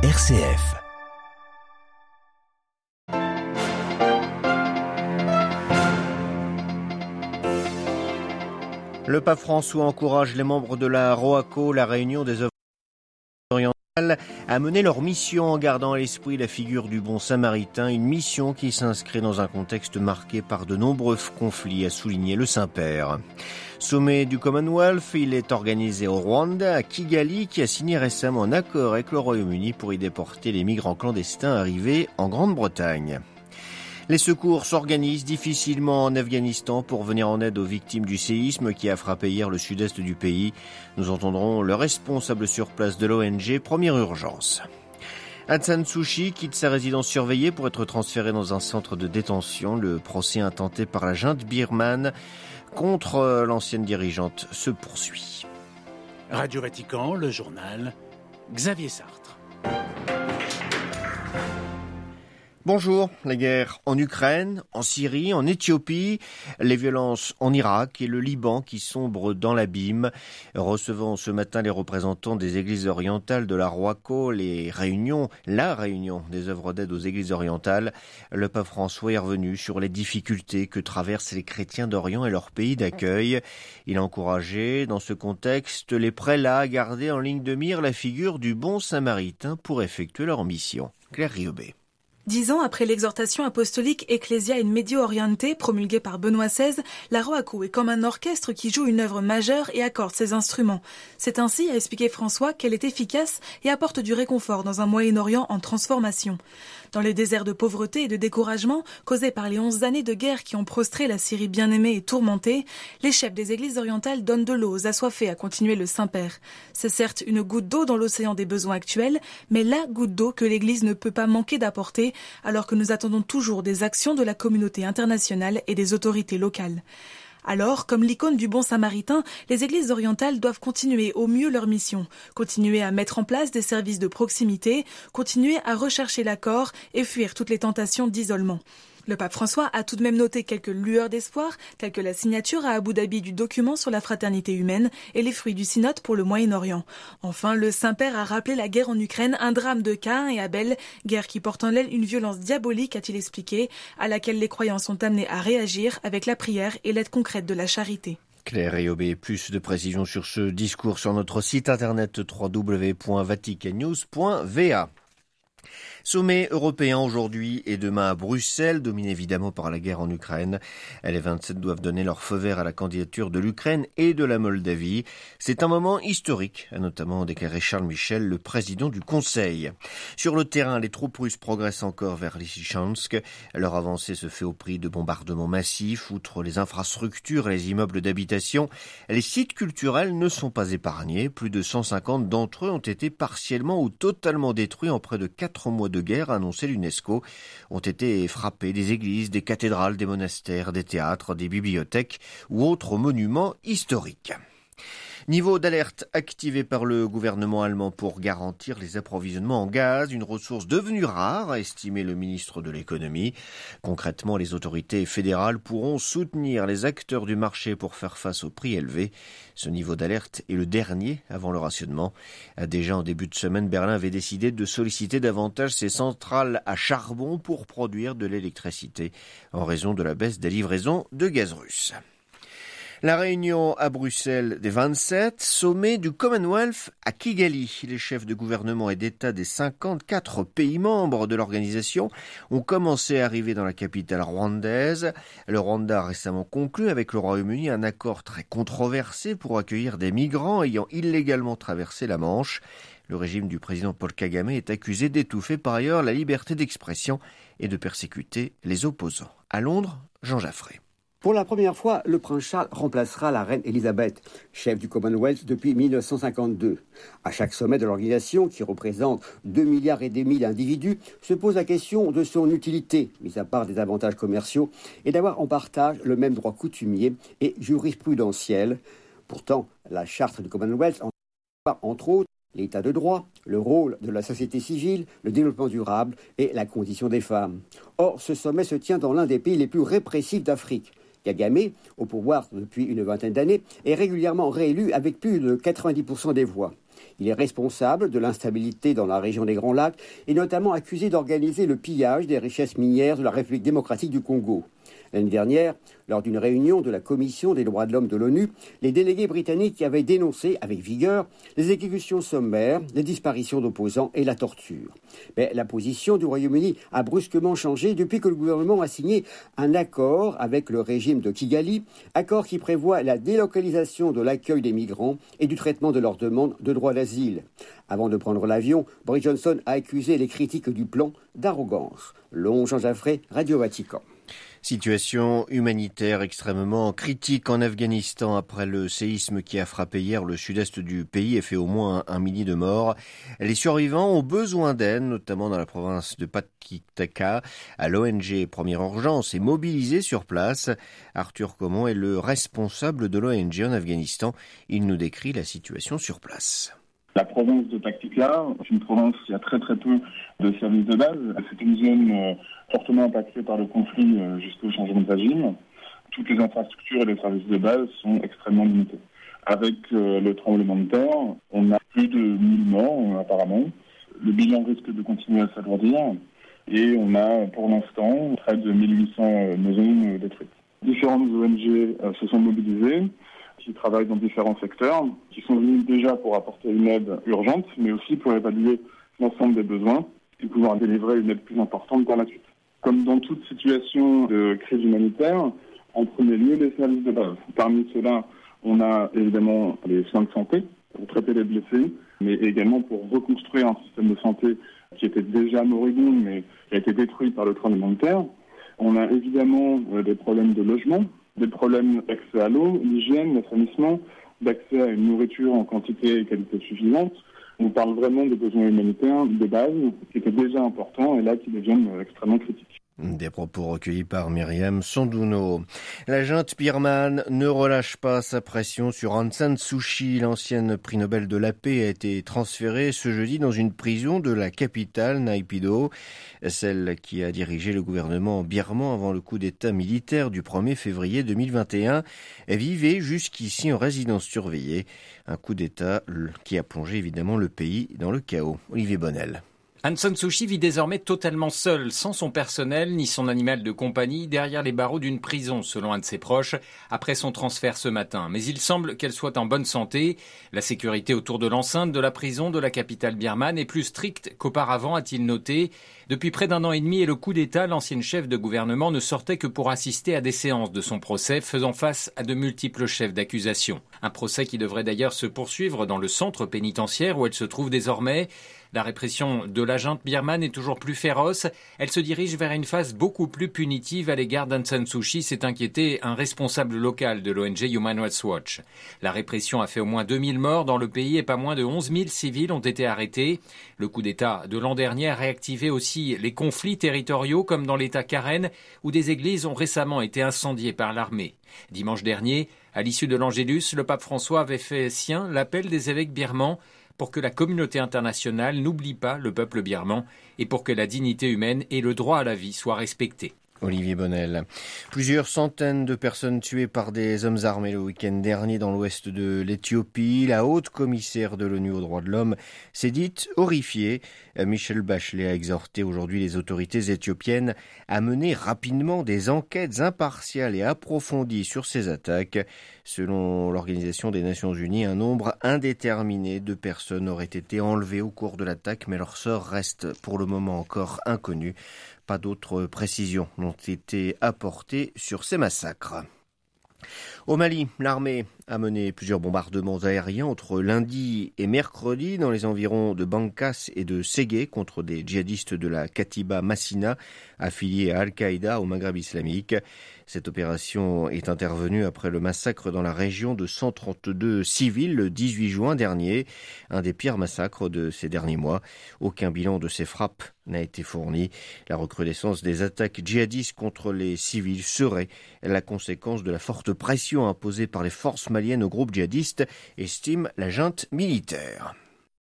RCF. Le pape François encourage les membres de la ROACO, la réunion des œuvres à mener leur mission en gardant à l'esprit la figure du bon samaritain, une mission qui s'inscrit dans un contexte marqué par de nombreux conflits, a souligné le Saint-Père. Sommet du Commonwealth, il est organisé au Rwanda, à Kigali, qui a signé récemment un accord avec le Royaume-Uni pour y déporter les migrants clandestins arrivés en Grande-Bretagne. Les secours s'organisent difficilement en Afghanistan pour venir en aide aux victimes du séisme qui a frappé hier le sud-est du pays. Nous entendrons le responsable sur place de l'ONG Première Urgence. Aung Sushi quitte sa résidence surveillée pour être transféré dans un centre de détention. Le procès intenté par la junte birmane contre l'ancienne dirigeante se poursuit. Radio Vatican, le journal, Xavier Sartre. Bonjour, la guerre en Ukraine, en Syrie, en Éthiopie, les violences en Irak et le Liban qui sombrent dans l'abîme. Recevant ce matin les représentants des églises orientales de la Roaco, les réunions, la réunion des œuvres d'aide aux églises orientales, le pape François est revenu sur les difficultés que traversent les chrétiens d'Orient et leur pays d'accueil. Il a encouragé, dans ce contexte, les prélats à garder en ligne de mire la figure du bon samaritain pour effectuer leur mission. Claire Riobé. Dix ans après l'exhortation apostolique Ecclesia in Medio Oriente promulguée par Benoît XVI, la Roaco est comme un orchestre qui joue une œuvre majeure et accorde ses instruments. C'est ainsi, a expliqué François, qu'elle est efficace et apporte du réconfort dans un Moyen-Orient en transformation. Dans les déserts de pauvreté et de découragement causés par les onze années de guerre qui ont prostré la Syrie bien-aimée et tourmentée, les chefs des églises orientales donnent de l'eau aux assoiffés, à continuer le Saint-Père. C'est certes une goutte d'eau dans l'océan des besoins actuels, mais la goutte d'eau que l'Église ne peut pas manquer d'apporter alors que nous attendons toujours des actions de la communauté internationale et des autorités locales. Alors, comme l'icône du bon samaritain, les églises orientales doivent continuer au mieux leur mission, continuer à mettre en place des services de proximité, continuer à rechercher l'accord et fuir toutes les tentations d'isolement. Le pape François a tout de même noté quelques lueurs d'espoir, telles que la signature à Abu Dhabi du document sur la fraternité humaine et les fruits du synode pour le Moyen-Orient. Enfin, le Saint-Père a rappelé la guerre en Ukraine, un drame de Cain et Abel, guerre qui porte en elle une violence diabolique, a-t-il expliqué, à laquelle les croyants sont amenés à réagir avec la prière et l'aide concrète de la charité. Claire et Obé, plus de précisions sur ce discours sur notre site internet www.vaticannews.va. Sommet européen aujourd'hui et demain à Bruxelles, dominé évidemment par la guerre en Ukraine. Les 27 doivent donner leur feu vert à la candidature de l'Ukraine et de la Moldavie. C'est un moment historique, a notamment déclaré Charles Michel, le président du Conseil. Sur le terrain, les troupes russes progressent encore vers Lysychansk. Leur avancée se fait au prix de bombardements massifs. Outre les infrastructures et les immeubles d'habitation, les sites culturels ne sont pas épargnés. Plus de 150 d'entre eux ont été partiellement ou totalement détruits en près de 4 mois de guerre, annoncé l'UNESCO, ont été frappés des églises, des cathédrales, des monastères, des théâtres, des bibliothèques ou autres monuments historiques. Niveau d'alerte activé par le gouvernement allemand pour garantir les approvisionnements en gaz, une ressource devenue rare, a estimé le ministre de l'économie. Concrètement, les autorités fédérales pourront soutenir les acteurs du marché pour faire face aux prix élevés. Ce niveau d'alerte est le dernier avant le rationnement. Déjà en début de semaine, Berlin avait décidé de solliciter davantage ses centrales à charbon pour produire de l'électricité en raison de la baisse des livraisons de gaz russe. La réunion à Bruxelles des 27, sommet du Commonwealth à Kigali. Les chefs de gouvernement et d'État des 54 pays membres de l'organisation ont commencé à arriver dans la capitale rwandaise. Le Rwanda a récemment conclu avec le Royaume-Uni un accord très controversé pour accueillir des migrants ayant illégalement traversé la Manche. Le régime du président Paul Kagame est accusé d'étouffer par ailleurs la liberté d'expression et de persécuter les opposants. À Londres, Jean Jaffré. Pour la première fois, le prince Charles remplacera la reine Elisabeth, chef du Commonwealth depuis 1952. À chaque sommet de l'organisation, qui représente 2 milliards et demi d'individus, se pose la question de son utilité, mis à part des avantages commerciaux, et d'avoir en partage le même droit coutumier et jurisprudentiel. Pourtant, la charte du Commonwealth en entre autres l'état de droit, le rôle de la société civile, le développement durable et la condition des femmes. Or, ce sommet se tient dans l'un des pays les plus répressifs d'Afrique. Kagame, au pouvoir depuis une vingtaine d'années, est régulièrement réélu avec plus de 90% des voix. Il est responsable de l'instabilité dans la région des Grands Lacs et notamment accusé d'organiser le pillage des richesses minières de la République démocratique du Congo. L'année dernière, lors d'une réunion de la Commission des droits de l'homme de l'ONU, les délégués britanniques avaient dénoncé avec vigueur les exécutions sommaires, les disparitions d'opposants et la torture. Mais la position du Royaume-Uni a brusquement changé depuis que le gouvernement a signé un accord avec le régime de Kigali, accord qui prévoit la délocalisation de l'accueil des migrants et du traitement de leurs demandes de droit d'asile. Avant de prendre l'avion, Boris Johnson a accusé les critiques du plan d'arrogance. Long Jean Jaffré, Radio Vatican. Situation humanitaire extrêmement critique en Afghanistan après le séisme qui a frappé hier le sud-est du pays et fait au moins un millier de morts. Les survivants ont besoin d'aide, notamment dans la province de Pakitaka. À l'ONG Première Urgence est mobilisé sur place. Arthur Comon est le responsable de l'ONG en Afghanistan. Il nous décrit la situation sur place. La province de Paktika, c'est une province qui a très très peu de services de base. C'est une zone euh, fortement impactée par le conflit euh, jusqu'au changement de régime. Toutes les infrastructures et les services de base sont extrêmement limités. Avec euh, le tremblement de terre, on a plus de 1000 morts apparemment. Le bilan risque de continuer à s'alourdir et on a pour l'instant près de 1800 maisons détruites. Différentes ONG se sont mobilisées qui travaillent dans différents secteurs, qui sont venus déjà pour apporter une aide urgente, mais aussi pour évaluer l'ensemble des besoins et pouvoir délivrer une aide plus importante par la suite. Comme dans toute situation de crise humanitaire, en premier lieu, les services de base. Parmi ceux-là, on a évidemment les soins de santé pour traiter les blessés, mais également pour reconstruire un système de santé qui était déjà moribond, mais a été détruit par le tremblement de terre. On a évidemment euh, des problèmes de logement, des problèmes d'accès à l'eau, l'hygiène, l'assainissement, d'accès à une nourriture en quantité et qualité suffisante. On parle vraiment de besoins humanitaires de base qui étaient déjà importants et là qui deviennent extrêmement critiques. Des propos recueillis par Myriam Sondouno. La junte birmane ne relâche pas sa pression sur Aung San. L'ancienne prix Nobel de la paix a été transférée ce jeudi dans une prison de la capitale, Naypyidaw. Celle qui a dirigé le gouvernement birman avant le coup d'état militaire du 1er février 2021 vivait jusqu'ici en résidence surveillée. Un coup d'état qui a plongé évidemment le pays dans le chaos. Olivier Bonnel. Aung San Suu Kyi vit désormais totalement seule, sans son personnel ni son animal de compagnie, derrière les barreaux d'une prison, selon un de ses proches, après son transfert ce matin. Mais il semble qu'elle soit en bonne santé. La sécurité autour de l'enceinte de la prison de la capitale birmane est plus stricte qu'auparavant, a-t-il noté. Depuis près d'un an et demi et le coup d'État, l'ancienne chef de gouvernement ne sortait que pour assister à des séances de son procès, faisant face à de multiples chefs d'accusation. Un procès qui devrait d'ailleurs se poursuivre dans le centre pénitentiaire où elle se trouve désormais. La répression de l'agente birmane est toujours plus féroce. Elle se dirige vers une phase beaucoup plus punitive à l'égard d'Aung San s'est inquiété un responsable local de l'ONG Human Rights Watch. La répression a fait au moins 2000 morts dans le pays et pas moins de 11 000 civils ont été arrêtés. Le coup d'État de l'an dernier a réactivé aussi les conflits territoriaux comme dans l'État Karen où des églises ont récemment été incendiées par l'armée. Dimanche dernier, à l'issue de l'Angélus, le pape François avait fait sien l'appel des évêques birmans pour que la communauté internationale n'oublie pas le peuple birman et pour que la dignité humaine et le droit à la vie soient respectés. Olivier Bonnel. Plusieurs centaines de personnes tuées par des hommes armés le week-end dernier dans l'ouest de l'Éthiopie. La haute commissaire de l'ONU aux droits de l'homme s'est dite horrifiée. Michel Bachelet a exhorté aujourd'hui les autorités éthiopiennes à mener rapidement des enquêtes impartiales et approfondies sur ces attaques. Selon l'Organisation des Nations Unies, un nombre indéterminé de personnes auraient été enlevées au cours de l'attaque, mais leur sort reste pour le moment encore inconnu. Pas d'autres précisions n'ont été apportées sur ces massacres. Au Mali, l'armée a mené plusieurs bombardements aériens entre lundi et mercredi dans les environs de Bankas et de Ségué contre des djihadistes de la Katiba Massina affiliés à Al-Qaïda au Maghreb islamique. Cette opération est intervenue après le massacre dans la région de 132 civils le 18 juin dernier, un des pires massacres de ces derniers mois. Aucun bilan de ces frappes n'a été fourni. La recrudescence des attaques djihadistes contre les civils serait la conséquence de la forte pression imposée par les forces maliennes au groupe djihadiste, estime la junte militaire.